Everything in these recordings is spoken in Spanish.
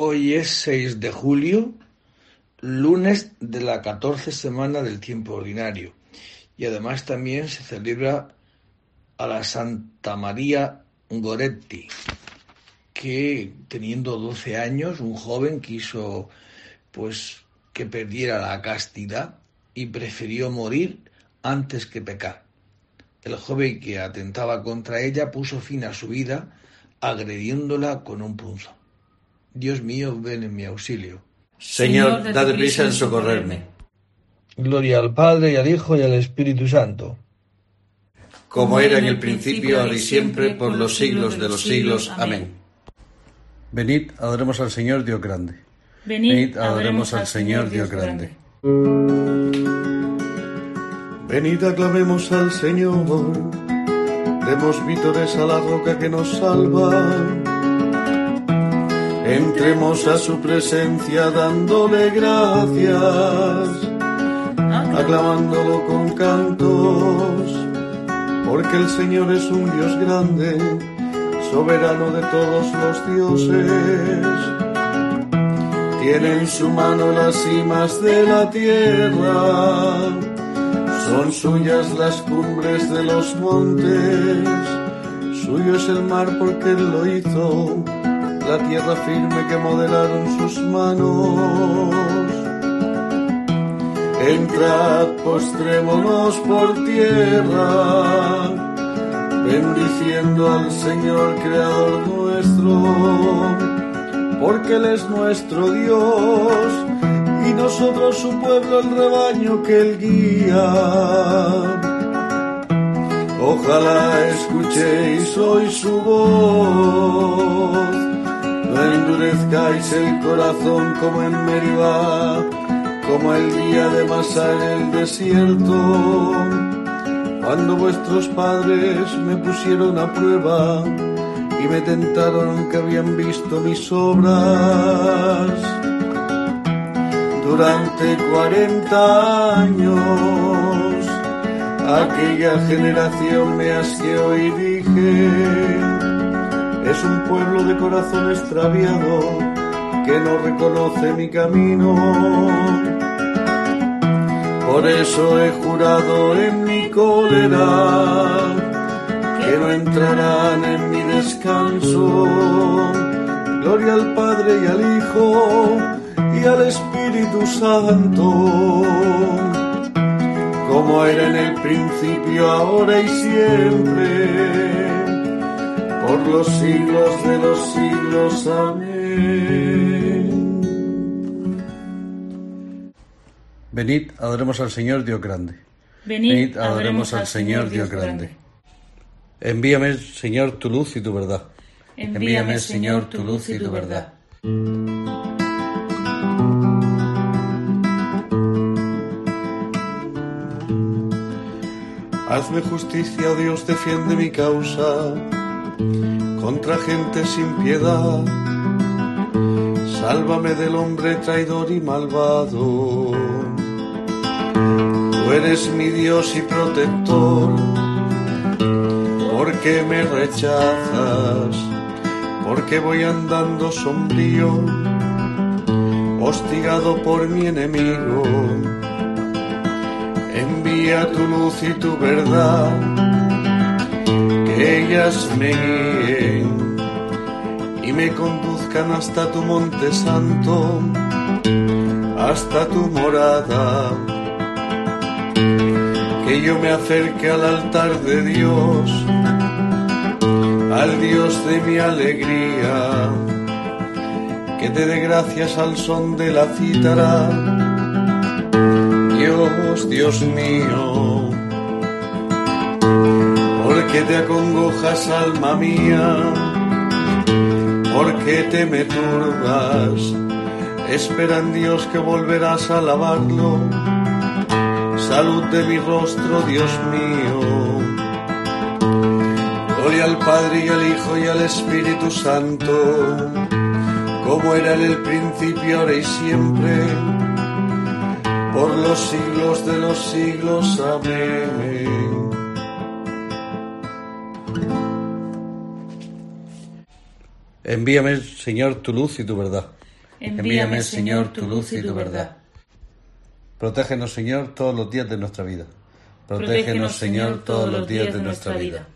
Hoy es 6 de julio, lunes de la 14 semana del tiempo ordinario. Y además también se celebra a la Santa María Goretti, que teniendo 12 años, un joven quiso pues que perdiera la castidad y prefirió morir antes que pecar. El joven que atentaba contra ella puso fin a su vida agrediéndola con un punzo. Dios mío, ven en mi auxilio. Señor, dad prisa en socorrerme. Gloria al Padre y al Hijo y al Espíritu Santo. Como era en el principio, ahora y siempre, por los siglos de los siglos. Amén. Venid, adoremos al Señor Dios grande. Venid, adoremos al Señor Dios grande. Venid, aclamemos al Señor. Demos vítores a la roca que nos salva Entremos a su presencia dándole gracias, aclamándolo con cantos, porque el Señor es un Dios grande, soberano de todos los dioses. Tiene en su mano las cimas de la tierra, son suyas las cumbres de los montes, suyo es el mar porque Él lo hizo la tierra firme que modelaron sus manos. Entrad, postrémonos por tierra, bendiciendo al Señor Creador nuestro, porque Él es nuestro Dios y nosotros su pueblo, el rebaño que Él guía. Ojalá escuchéis hoy su voz el corazón como en Meribá, como el día de Masá en el desierto, cuando vuestros padres me pusieron a prueba y me tentaron que habían visto mis obras. Durante cuarenta años, aquella generación me asqueó y dije, es un pueblo de corazón extraviado que no reconoce mi camino. Por eso he jurado en mi cólera que no entrarán en mi descanso. Gloria al Padre y al Hijo y al Espíritu Santo, como era en el principio, ahora y siempre por los siglos de los siglos. Amén. Venid, adoremos al Señor Dios grande. Venid, adoremos al Señor Dios grande. Envíame, Señor, tu luz y tu verdad. Envíame, Señor, tu luz y tu verdad. Hazme justicia, oh Dios, defiende mi causa contra gente sin piedad. Sálvame del hombre traidor y malvado. Tú eres mi Dios y protector. ¿Por qué me rechazas? Porque voy andando sombrío, hostigado por mi enemigo. Envía tu luz y tu verdad ellas me guíen y me conduzcan hasta tu monte santo, hasta tu morada. Que yo me acerque al altar de Dios, al Dios de mi alegría, que te dé gracias al son de la cítara. Dios, Dios mío qué te acongojas, alma mía? ¿Por qué te me turbas? Espera en Dios que volverás a alabarlo. Salud de mi rostro, Dios mío. Gloria al Padre y al Hijo y al Espíritu Santo, como era en el principio, ahora y siempre, por los siglos de los siglos. Amén. Envíame, Señor, tu luz y tu verdad. Envíame, Señor, tu luz y tu verdad. Protégenos, Señor, todos los días de nuestra vida. Protégenos, Señor, todos los días de nuestra vida.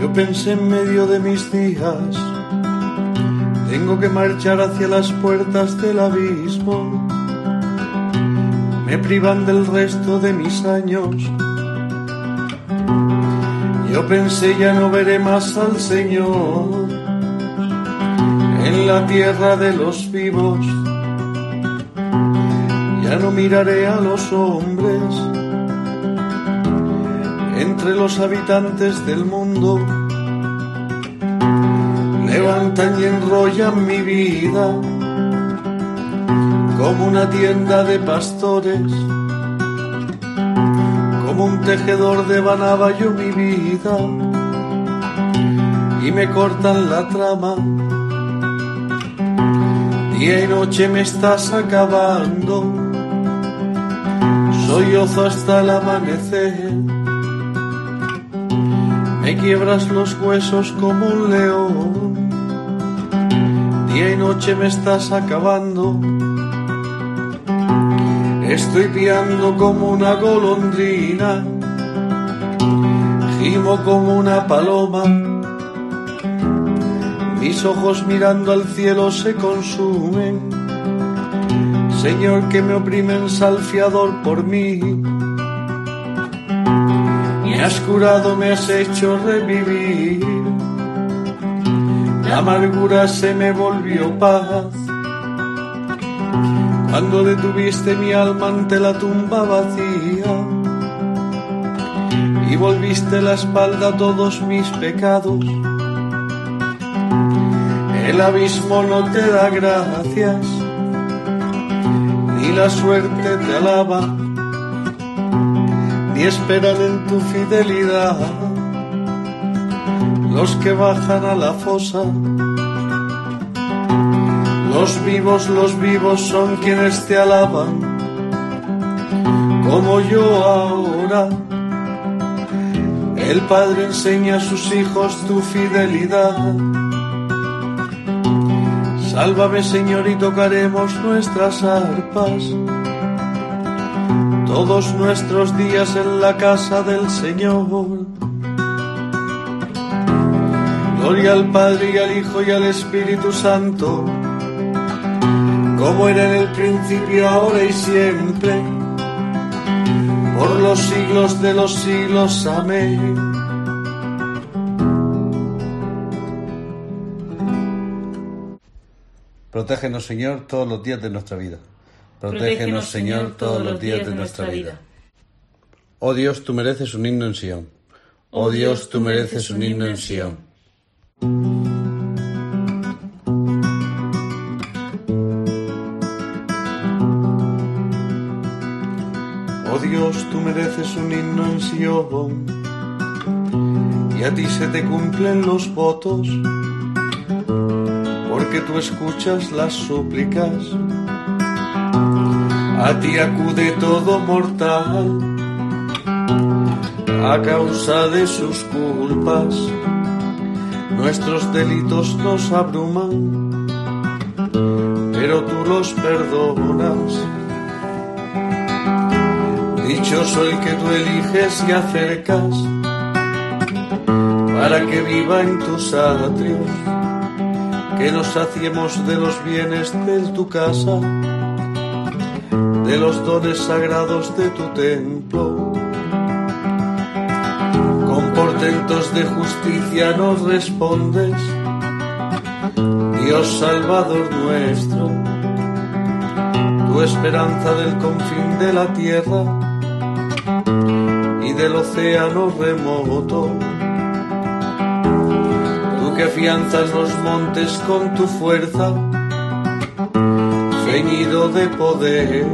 Yo pensé en medio de mis días, tengo que marchar hacia las puertas del abismo. Me privan del resto de mis años. Yo pensé ya no veré más al Señor en la tierra de los vivos. Ya no miraré a los hombres entre los habitantes del mundo. Levantan y enrollan mi vida como una tienda de pastores, un tejedor de yo mi vida y me cortan la trama. Día y noche me estás acabando, soy ozo hasta el amanecer me quiebras los huesos como un león. Día y noche me estás acabando. Estoy piando como una golondrina. Gimo como una paloma. Mis ojos mirando al cielo se consumen. Señor, que me oprimen salfiador por mí me has curado, me has hecho revivir. La amargura se me volvió paz. Cuando detuviste mi alma ante la tumba vacía y volviste la espalda a todos mis pecados. El abismo no te da gracias, ni la suerte te alaba ni esperan en tu fidelidad los que bajan a la fosa. Los vivos, los vivos son quienes te alaban, como yo ahora. El Padre enseña a sus hijos tu fidelidad. Sálvame Señor y tocaremos nuestras arpas todos nuestros días en la casa del Señor. Gloria al Padre y al Hijo y al Espíritu Santo, como era en el principio, ahora y siempre, por los siglos de los siglos. Amén. Protégenos, Señor, todos los días de nuestra vida. Protégenos, Señor, todos los días de nuestra vida. Oh Dios, tú mereces un himno en Sion. Oh Dios, tú mereces un himno en Sion. Mereces un himno en Sion. Y a ti se te cumplen los votos, porque tú escuchas las súplicas a ti acude todo mortal a causa de sus culpas. Nuestros delitos nos abruman, pero tú los perdonas. Dichoso el que tú eliges y acercas para que viva en tus atrios, que nos saciemos de los bienes de tu casa de los dones sagrados de tu templo. Con portentos de justicia nos respondes, Dios Salvador nuestro, tu esperanza del confín de la tierra del océano remoto. Tú que afianzas los montes con tu fuerza, ceñido de poder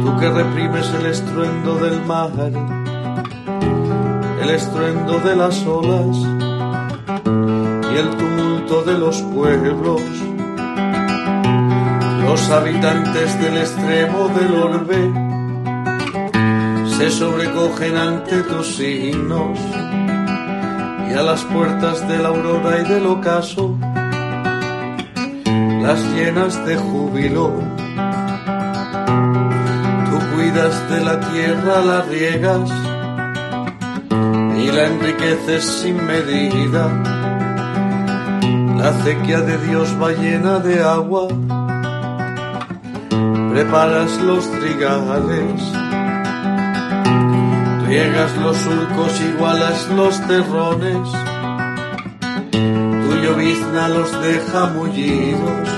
tú que reprimes el estruendo del mar, el estruendo de las olas y el tumulto de los pueblos, los habitantes del extremo del orbe se sobrecogen ante tus signos y a las puertas de la aurora y del ocaso las llenas de júbilo. Tú cuidas de la tierra, la riegas y la enriqueces sin medida. La acequia de Dios va llena de agua, preparas los trigales, riegas los surcos, igualas los terrones, tu llovizna los deja mullidos,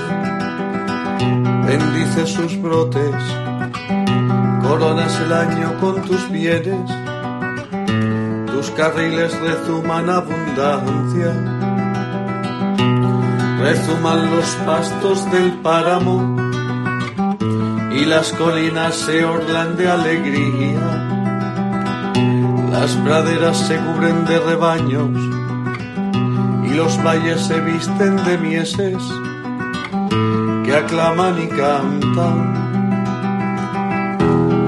bendice sus brotes, coronas el año con tus bienes. Tus carriles rezuman abundancia, rezuman los pastos del páramo y las colinas se orlan de alegría, las praderas se cubren de rebaños y los valles se visten de mieses que aclaman y cantan.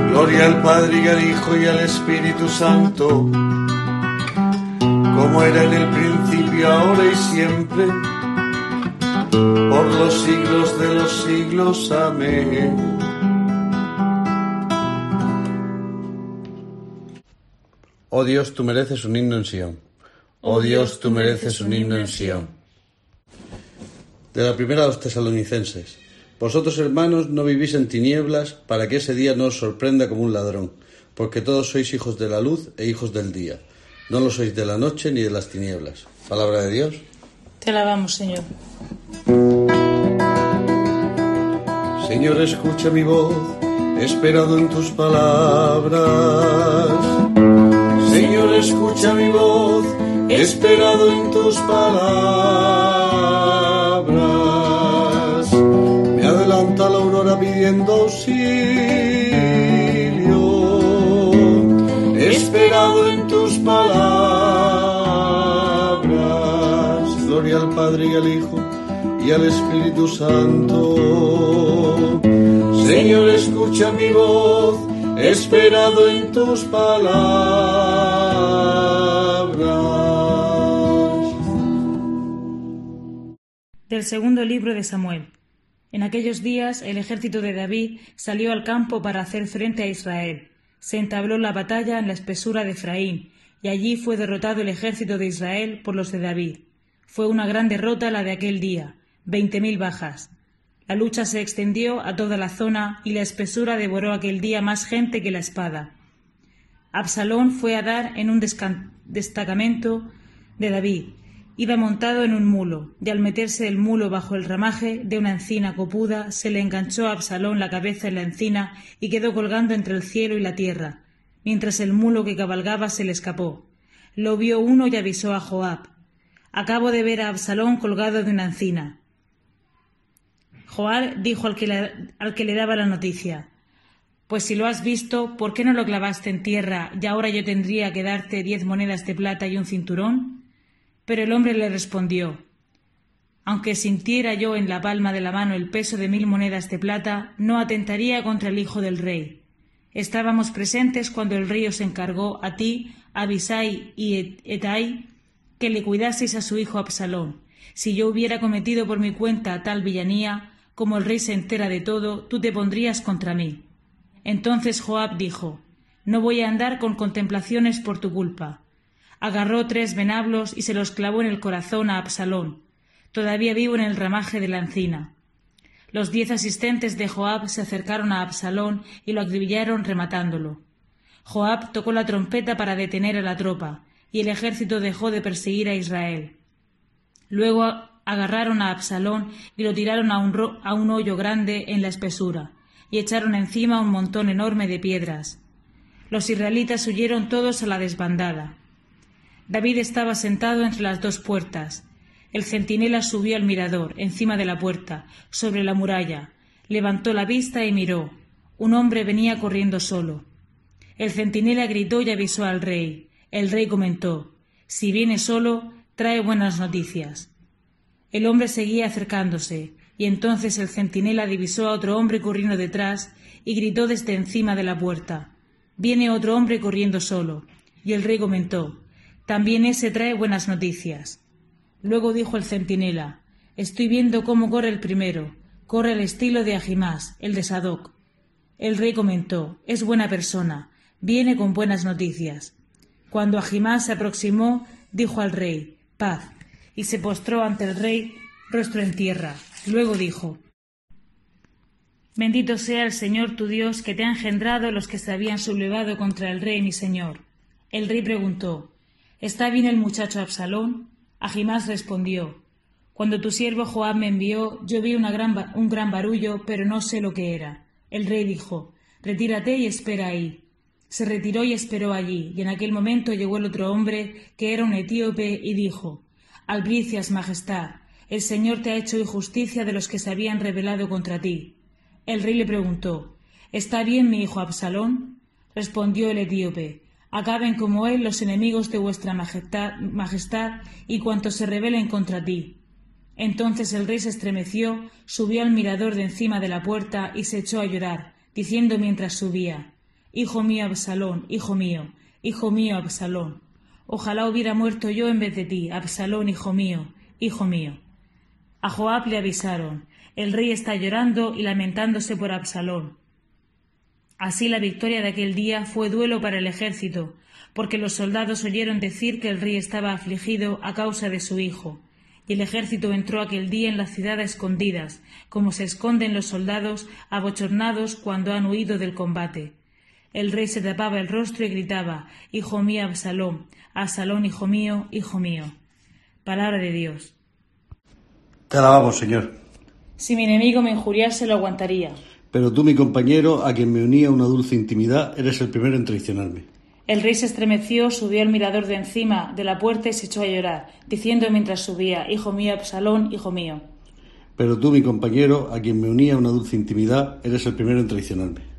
Gloria al Padre y al Hijo y al Espíritu Santo como era en el principio, ahora y siempre, por los siglos de los siglos. Amén. Oh Dios, tú mereces un himno en Sion. Oh Dios, tú mereces un himno en Sion. De la primera a los tesalonicenses. Vosotros, hermanos, no vivís en tinieblas para que ese día no os sorprenda como un ladrón, porque todos sois hijos de la luz e hijos del día. No lo sois de la noche ni de las tinieblas. Palabra de Dios. Te alabamos, Señor. Señor, escucha mi voz, he esperado en tus palabras. Señor, escucha mi voz, esperado en tus palabras. Me adelanta la aurora pidiendo auxilio. Esperado en tus palabras. Gloria al Padre y al Hijo y al Espíritu Santo. Señor, escucha mi voz, esperado en tus palabras. Del segundo libro de Samuel. En aquellos días el ejército de David salió al campo para hacer frente a Israel. Se entabló la batalla en la espesura de Efraín, y allí fue derrotado el ejército de Israel por los de David. Fue una gran derrota la de aquel día, veinte mil bajas. La lucha se extendió a toda la zona y la espesura devoró aquel día más gente que la espada. Absalón fue a dar en un destacamento de David. Iba montado en un mulo, y al meterse el mulo bajo el ramaje de una encina copuda, se le enganchó a Absalón la cabeza en la encina y quedó colgando entre el cielo y la tierra, mientras el mulo que cabalgaba se le escapó. Lo vio uno y avisó a Joab. Acabo de ver a Absalón colgado de una encina. Joab dijo al que, le, al que le daba la noticia Pues si lo has visto, ¿por qué no lo clavaste en tierra y ahora yo tendría que darte diez monedas de plata y un cinturón? Pero el hombre le respondió Aunque sintiera yo en la palma de la mano el peso de mil monedas de plata, no atentaría contra el hijo del rey. Estábamos presentes cuando el rey os encargó a ti, a Abisai y Etai, que le cuidaseis a su hijo Absalón. Si yo hubiera cometido por mi cuenta tal villanía, como el rey se entera de todo, tú te pondrías contra mí. Entonces Joab dijo, No voy a andar con contemplaciones por tu culpa. Agarró tres venablos y se los clavó en el corazón a Absalón, todavía vivo en el ramaje de la encina. Los diez asistentes de Joab se acercaron a Absalón y lo acribillaron rematándolo. Joab tocó la trompeta para detener a la tropa, y el ejército dejó de perseguir a Israel. Luego agarraron a Absalón y lo tiraron a un, a un hoyo grande en la espesura, y echaron encima un montón enorme de piedras. Los israelitas huyeron todos a la desbandada. David estaba sentado entre las dos puertas, el centinela subió al mirador, encima de la puerta, sobre la muralla, levantó la vista y miró. Un hombre venía corriendo solo. El centinela gritó y avisó al rey. El rey comentó Si viene solo, trae buenas noticias. El hombre seguía acercándose, y entonces el centinela divisó a otro hombre corriendo detrás y gritó desde encima de la puerta viene otro hombre corriendo solo. Y el rey comentó, también ese trae buenas noticias. Luego dijo el centinela, estoy viendo cómo corre el primero, corre el estilo de Ajimás, el de Sadoc. El rey comentó, es buena persona, viene con buenas noticias. Cuando Ajimás se aproximó, dijo al rey, paz, y se postró ante el rey, rostro en tierra. Luego dijo, Bendito sea el Señor tu Dios que te ha engendrado los que se habían sublevado contra el rey mi señor. El rey preguntó, ¿Está bien el muchacho Absalón? Ajimás respondió, Cuando tu siervo Joab me envió, yo vi un gran barullo, pero no sé lo que era. El rey dijo, Retírate y espera ahí. Se retiró y esperó allí, y en aquel momento llegó el otro hombre, que era un etíope, y dijo, Albricias, majestad, el Señor te ha hecho injusticia de los que se habían rebelado contra ti. El rey le preguntó, ¿Está bien mi hijo Absalón? Respondió el etíope, Acaben como él los enemigos de vuestra majestad, y cuantos se rebelen contra ti. Entonces el rey se estremeció, subió al mirador de encima de la puerta y se echó a llorar, diciendo mientras subía, Hijo mío Absalón, hijo mío, hijo mío Absalón. Ojalá hubiera muerto yo en vez de ti, Absalón, hijo mío, hijo mío. A Joab le avisaron, el rey está llorando y lamentándose por Absalón. Así la victoria de aquel día fue duelo para el ejército, porque los soldados oyeron decir que el rey estaba afligido a causa de su hijo, y el ejército entró aquel día en la ciudad a escondidas, como se esconden los soldados abochornados cuando han huido del combate. El rey se tapaba el rostro y gritaba Hijo mío Absalón, Absalón, hijo mío, hijo mío. Palabra de Dios. Te alabamos, Señor. Si mi enemigo me injuriase, lo aguantaría. Pero tú, mi compañero, a quien me unía una dulce intimidad, eres el primero en traicionarme. El rey se estremeció, subió al mirador de encima de la puerta y se echó a llorar, diciendo mientras subía, Hijo mío, Absalón, hijo mío. Pero tú, mi compañero, a quien me unía una dulce intimidad, eres el primero en traicionarme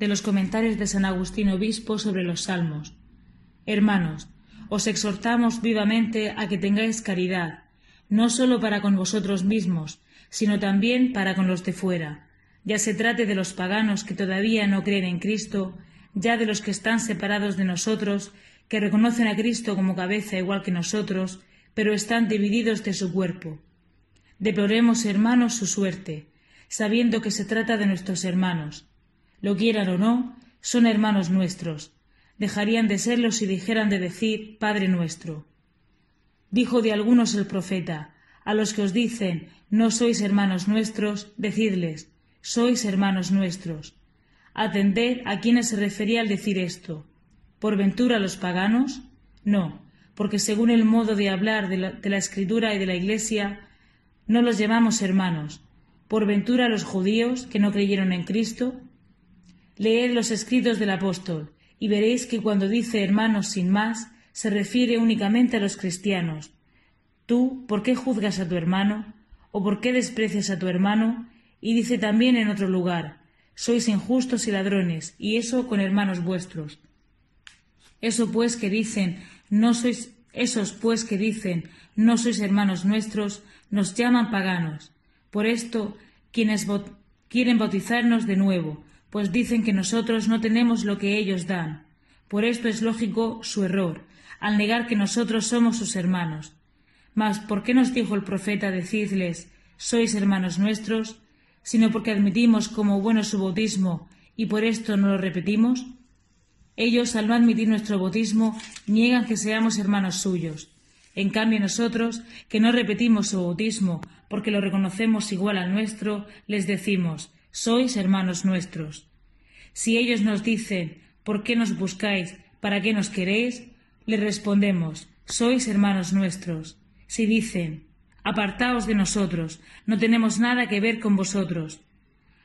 de los comentarios de San Agustín Obispo sobre los Salmos. Hermanos, os exhortamos vivamente a que tengáis caridad, no sólo para con vosotros mismos, sino también para con los de fuera, ya se trate de los paganos que todavía no creen en Cristo, ya de los que están separados de nosotros, que reconocen a Cristo como cabeza igual que nosotros, pero están divididos de su cuerpo. Deploremos, hermanos, su suerte, sabiendo que se trata de nuestros hermanos, lo quieran o no, son hermanos nuestros. Dejarían de serlo si dijeran de decir Padre nuestro. Dijo de algunos el profeta, a los que os dicen no sois hermanos nuestros, decidles, sois hermanos nuestros. Atended a quienes se refería al decir esto. ¿Por ventura los paganos? No, porque según el modo de hablar de la, de la Escritura y de la Iglesia, no los llamamos hermanos. ¿Por ventura los judíos que no creyeron en Cristo? Leed los escritos del apóstol y veréis que cuando dice hermanos sin más, se refiere únicamente a los cristianos. Tú, ¿por qué juzgas a tu hermano? ¿O por qué desprecias a tu hermano? Y dice también en otro lugar, sois injustos y ladrones, y eso con hermanos vuestros. Eso pues que dicen, no sois, esos pues que dicen, no sois hermanos nuestros, nos llaman paganos. Por esto, quienes quieren bautizarnos de nuevo, pues dicen que nosotros no tenemos lo que ellos dan. Por esto es lógico su error, al negar que nosotros somos sus hermanos. Mas, ¿por qué nos dijo el profeta decirles, sois hermanos nuestros, sino porque admitimos como bueno su bautismo y por esto no lo repetimos? Ellos, al no admitir nuestro bautismo, niegan que seamos hermanos suyos. En cambio, nosotros, que no repetimos su bautismo porque lo reconocemos igual al nuestro, les decimos, sois hermanos nuestros. Si ellos nos dicen, ¿por qué nos buscáis? ¿Para qué nos queréis? Les respondemos, sois hermanos nuestros. Si dicen, apartaos de nosotros, no tenemos nada que ver con vosotros.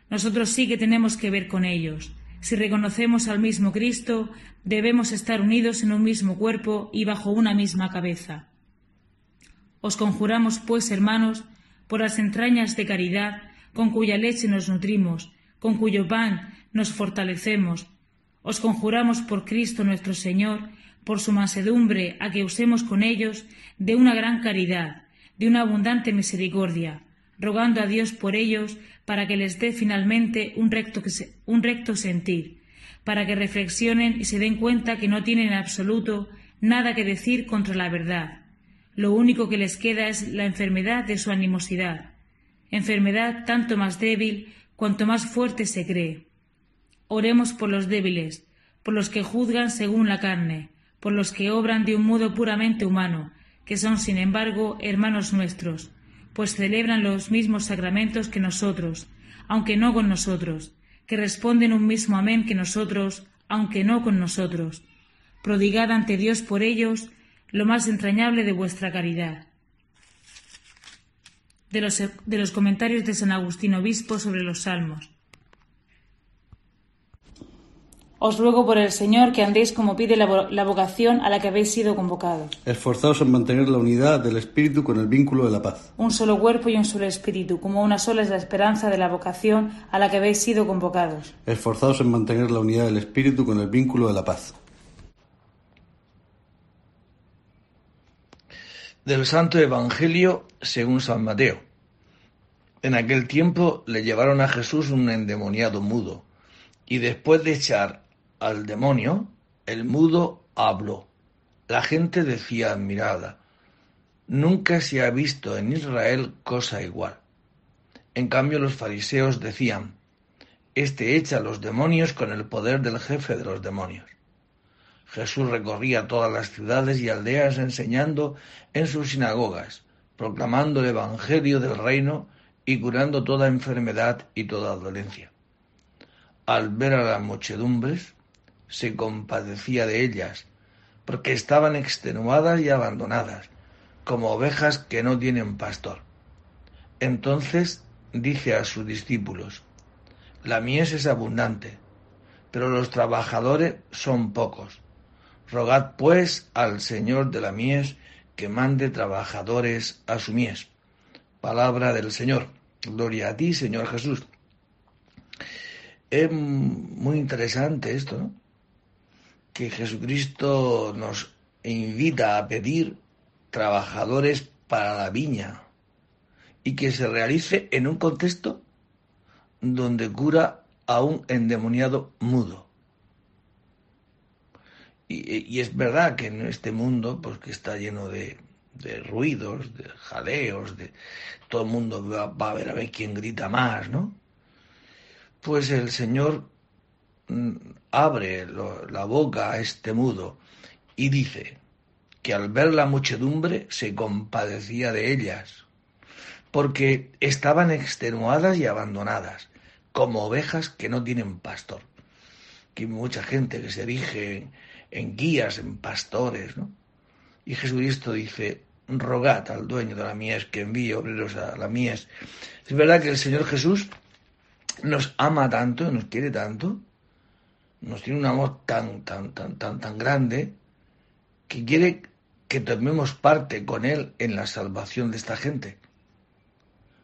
Nosotros sí que tenemos que ver con ellos. Si reconocemos al mismo Cristo, debemos estar unidos en un mismo cuerpo y bajo una misma cabeza. Os conjuramos, pues, hermanos, por las entrañas de caridad, con cuya leche nos nutrimos, con cuyo pan nos fortalecemos. Os conjuramos por Cristo nuestro Señor, por su mansedumbre, a que usemos con ellos de una gran caridad, de una abundante misericordia, rogando a Dios por ellos para que les dé finalmente un recto, un recto sentir, para que reflexionen y se den cuenta que no tienen en absoluto nada que decir contra la verdad. Lo único que les queda es la enfermedad de su animosidad, enfermedad tanto más débil cuanto más fuerte se cree. Oremos por los débiles, por los que juzgan según la carne, por los que obran de un modo puramente humano, que son, sin embargo, hermanos nuestros, pues celebran los mismos sacramentos que nosotros, aunque no con nosotros, que responden un mismo amén que nosotros, aunque no con nosotros. Prodigad ante Dios por ellos lo más entrañable de vuestra caridad. De los, de los comentarios de San Agustín Obispo sobre los Salmos. Os ruego por el Señor que andéis como pide la, vocación a la que habéis sido convocados. Esforzaos en mantener la unidad del Espíritu con el vínculo de la paz. Un solo cuerpo y un solo Espíritu, como una sola es la esperanza de la vocación a la que habéis sido convocados. Esforzaos en mantener la unidad del Espíritu con el vínculo de la paz. Del Santo Evangelio según San Mateo. En aquel tiempo le llevaron a Jesús un endemoniado mudo, y después de echar al demonio, el mudo habló. La gente decía admirada, nunca se ha visto en Israel cosa igual. En cambio los fariseos decían, este echa a los demonios con el poder del jefe de los demonios. Jesús recorría todas las ciudades y aldeas enseñando en sus sinagogas, proclamando el Evangelio del reino y curando toda enfermedad y toda dolencia. Al ver a las muchedumbres, se compadecía de ellas, porque estaban extenuadas y abandonadas, como ovejas que no tienen pastor. Entonces dice a sus discípulos, La mies es abundante, pero los trabajadores son pocos. Rogad pues al Señor de la mies que mande trabajadores a su mies. Palabra del Señor. Gloria a ti, Señor Jesús. Es muy interesante esto, ¿no? que Jesucristo nos invita a pedir trabajadores para la viña y que se realice en un contexto donde cura a un endemoniado mudo. Y, es verdad que en este mundo, pues que está lleno de, ruidos, de jaleos, de todo el mundo va, va, a ver a ver quién grita más, ¿no? Pues el Señor Mm, abre la boca a este mudo y dice que al ver la muchedumbre se compadecía de ellas, porque estaban extenuadas y abandonadas, como ovejas que no tienen pastor. Que hay mucha gente que se erige en, guías, en pastores, ¿no? Y Jesucristo dice, rogad al dueño de la mies que envíe obreros a la mies. Es verdad que el Señor Jesús nos ama tanto, nos quiere tanto, nos tiene un amor tan, tan, tan, tan, tan grande que quiere que tomemos parte con Él en la salvación de esta gente.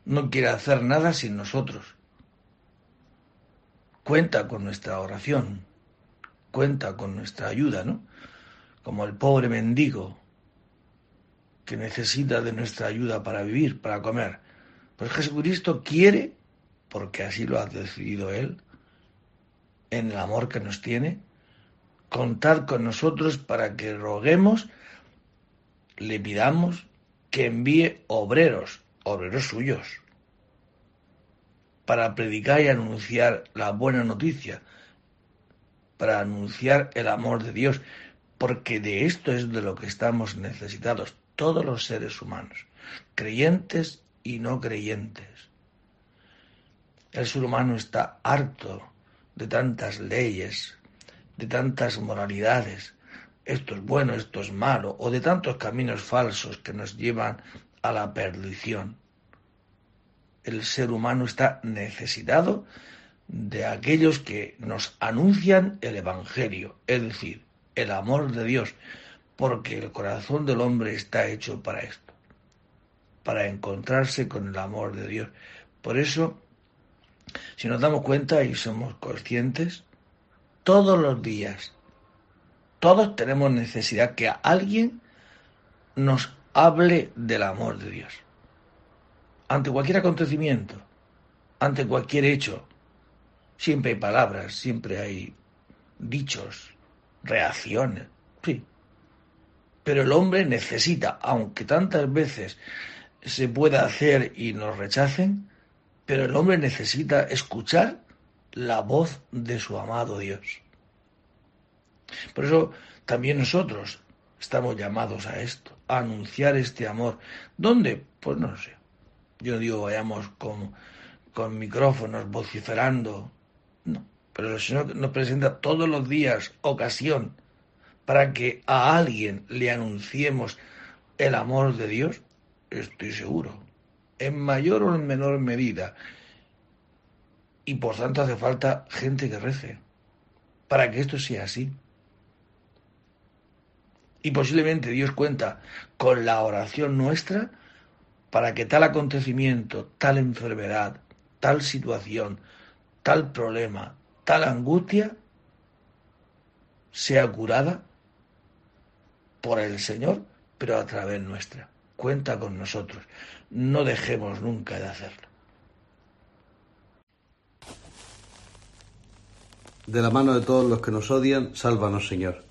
No quiere hacer nada sin nosotros. Cuenta con nuestra oración, cuenta con nuestra ayuda, ¿no? Como el pobre mendigo que necesita de nuestra ayuda para vivir, para comer. Pues Jesucristo quiere, porque así lo ha decidido Él, en el amor que nos tiene, contar con nosotros para que roguemos, le pidamos que envíe obreros, obreros suyos, para predicar y anunciar la buena noticia, para anunciar el amor de Dios, porque de esto es de lo que estamos necesitados todos los seres humanos, creyentes y no creyentes. El ser humano está harto de tantas leyes, de tantas moralidades, esto es bueno, esto es malo, o de tantos caminos falsos que nos llevan a la perdición. El ser humano está necesitado de aquellos que nos anuncian el Evangelio, es decir, el amor de Dios, porque el corazón del hombre está hecho para esto, para encontrarse con el amor de Dios. Por eso si nos damos cuenta y somos conscientes, todos los días, todos tenemos necesidad que alguien nos hable del amor de Dios. Ante cualquier acontecimiento, ante cualquier hecho, siempre hay palabras, siempre hay dichos, reacciones. Pero el hombre necesita, aunque tantas veces se pueda hacer y nos rechacen, pero el hombre necesita escuchar la voz de su amado Dios. Por eso también nosotros estamos llamados a esto, a anunciar este amor. ¿Dónde? Pues no sé. Yo digo, vayamos con, con micrófonos vociferando. No, pero el Señor nos presenta todos los días ocasión para que a alguien le anunciemos el amor de Dios, estoy seguro, en mayor o en menor medida. Y por tanto hace falta gente que rece para que esto sea así. Y posiblemente Dios cuenta con la oración nuestra para que tal acontecimiento, tal enfermedad, tal situación, tal problema, tal angustia sea curada por el Señor, pero a través nuestra. Cuenta con nosotros. No dejemos nunca de hacerlo. De la mano de todos los que nos odian, sálvanos, Señor.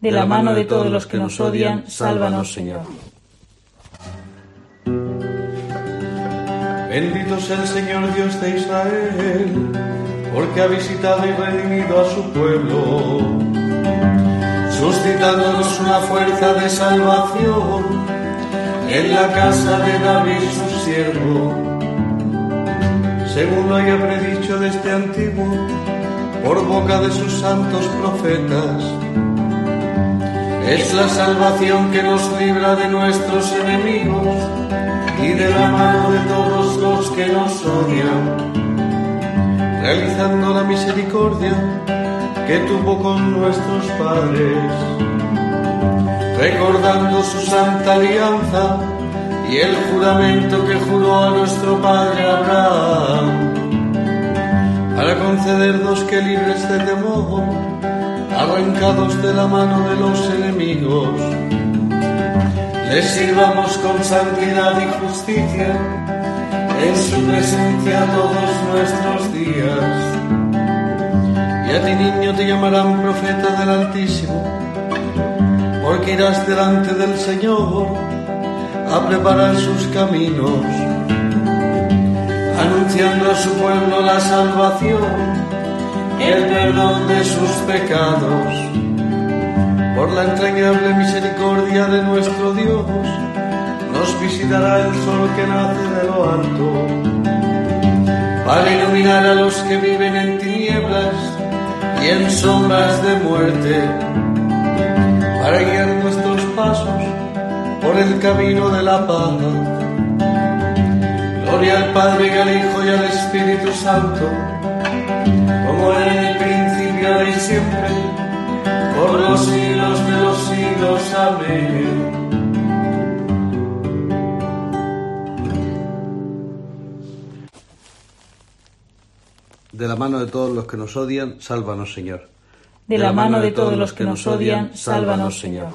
De la mano de todos los que nos odian, sálvanos, Señor. Bendito sea el Señor Dios de Israel, porque ha visitado y redimido a su pueblo, suscitándonos una fuerza de salvación en la casa de David su siervo, según lo haya predicho desde este antiguo, por boca de sus santos profetas. Es la salvación que nos libra de nuestros enemigos y de la mano de todos los que nos odian, realizando la misericordia que tuvo con nuestros padres, recordando su santa alianza y el juramento que juró a nuestro padre Abraham, para concedernos que libres de temor, arrancados de la mano de los enemigos, le sirvamos con santidad y justicia en su presencia todos nuestros días. Y a ti niño te llamarán profeta del Altísimo, porque irás delante del Señor a preparar sus caminos, anunciando a su pueblo la salvación y el perdón de sus pecados. Por la entrañable misericordia de nuestro Dios, nos visitará el sol que nace de lo alto, para iluminar a los que viven en tinieblas y en sombras de muerte, para guiar nuestros pasos por el camino de la paz. Gloria al Padre y al Hijo y al Espíritu Santo, como en el principio y siempre por los siglos de los siglos. Amén. De la mano de todos los que nos odian, sálvanos, Señor. De la mano de todos los que nos odian, sálvanos, Señor.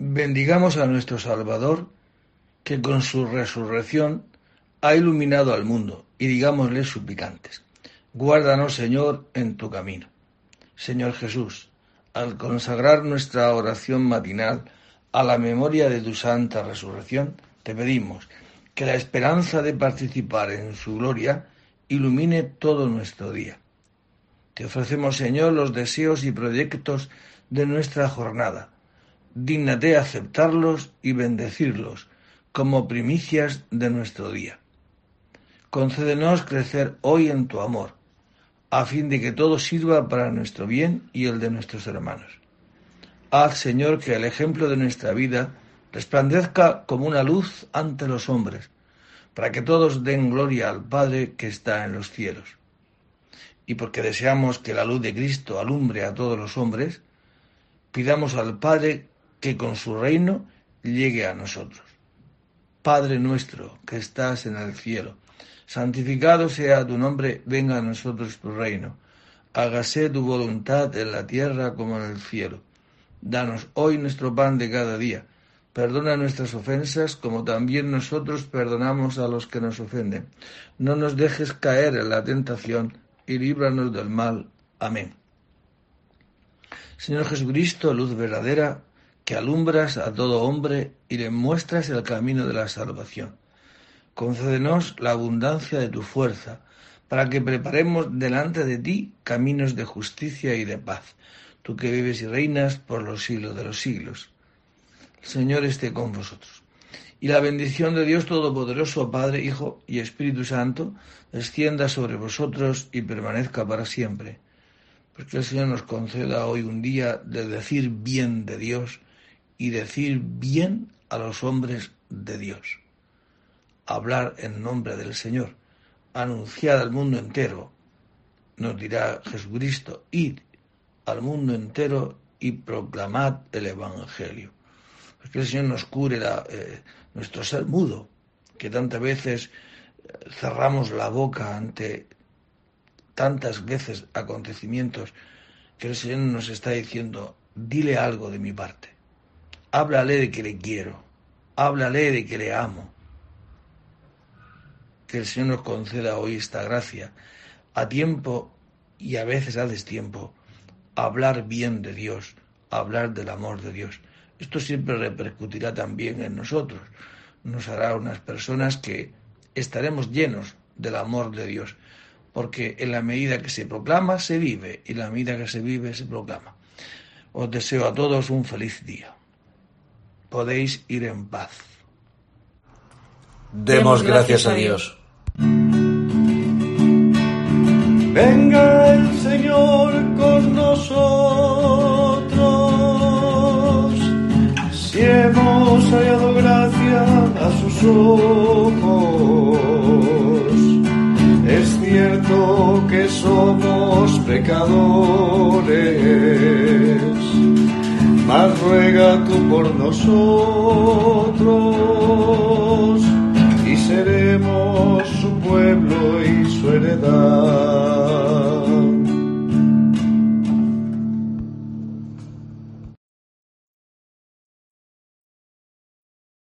Bendigamos a nuestro Salvador, que con su resurrección ha iluminado al mundo, y digámosle suplicantes. Guárdanos, Señor, en tu camino. Señor Jesús, al consagrar nuestra oración matinal a la memoria de tu santa resurrección, te pedimos que la esperanza de participar en su gloria ilumine todo nuestro día. Te ofrecemos, Señor, los deseos y proyectos de nuestra jornada. Dígnate aceptarlos y bendecirlos como primicias de nuestro día. Concédenos crecer hoy en tu amor a fin de que todo sirva para nuestro bien y el de nuestros hermanos. Haz, Señor, que el ejemplo de nuestra vida resplandezca como una luz ante los hombres, para que todos den gloria al Padre que está en los cielos. Y porque deseamos que la luz de Cristo alumbre a todos los hombres, pidamos al Padre que con su reino llegue a nosotros. Padre nuestro que estás en el cielo, santificado sea tu nombre, venga a nosotros tu reino. Hágase tu voluntad en la tierra como en el cielo. Danos hoy nuestro pan de cada día. Perdona nuestras ofensas como también nosotros perdonamos a los que nos ofenden. No nos dejes caer en la tentación y líbranos del mal. Amén. Señor Jesucristo, luz verdadera, que alumbras a todo hombre y le muestras el camino de la salvación. Concédenos la abundancia de tu fuerza, para que preparemos delante de ti caminos de justicia y de paz, tú que vives y reinas por los siglos de los siglos. Señor esté con vosotros. Y la bendición de Dios Todopoderoso, Padre, Hijo y Espíritu Santo, descienda sobre vosotros y permanezca para siempre. Porque el Señor nos conceda hoy un día de decir bien de Dios y decir bien a los hombres de Dios. Hablar en nombre del Señor, anunciar al mundo entero, nos dirá Jesucristo, id al mundo entero y proclamad el Evangelio. Porque el Señor nos cure la, eh, nuestro ser mudo, que tantas veces cerramos la boca ante tantas veces acontecimientos que el Señor nos está diciendo, dile algo de mi parte, háblale de que le quiero, háblale de que le amo. Que el Señor nos conceda hoy esta gracia, a tiempo y a veces a destiempo, hablar bien de Dios, hablar del amor de Dios. Esto siempre repercutirá también en nosotros. Nos hará unas personas que estaremos llenos del amor de Dios, porque en la medida que se proclama, se vive, y en la medida que se vive, se proclama. Os deseo a todos un feliz día. Podéis ir en paz. Demos gracias a Dios. Venga el Señor con nosotros hemos hallado gracia a sus ojos. Es cierto que somos pecadores, mas ruega tú por nosotros y seremos su pueblo y su heredad.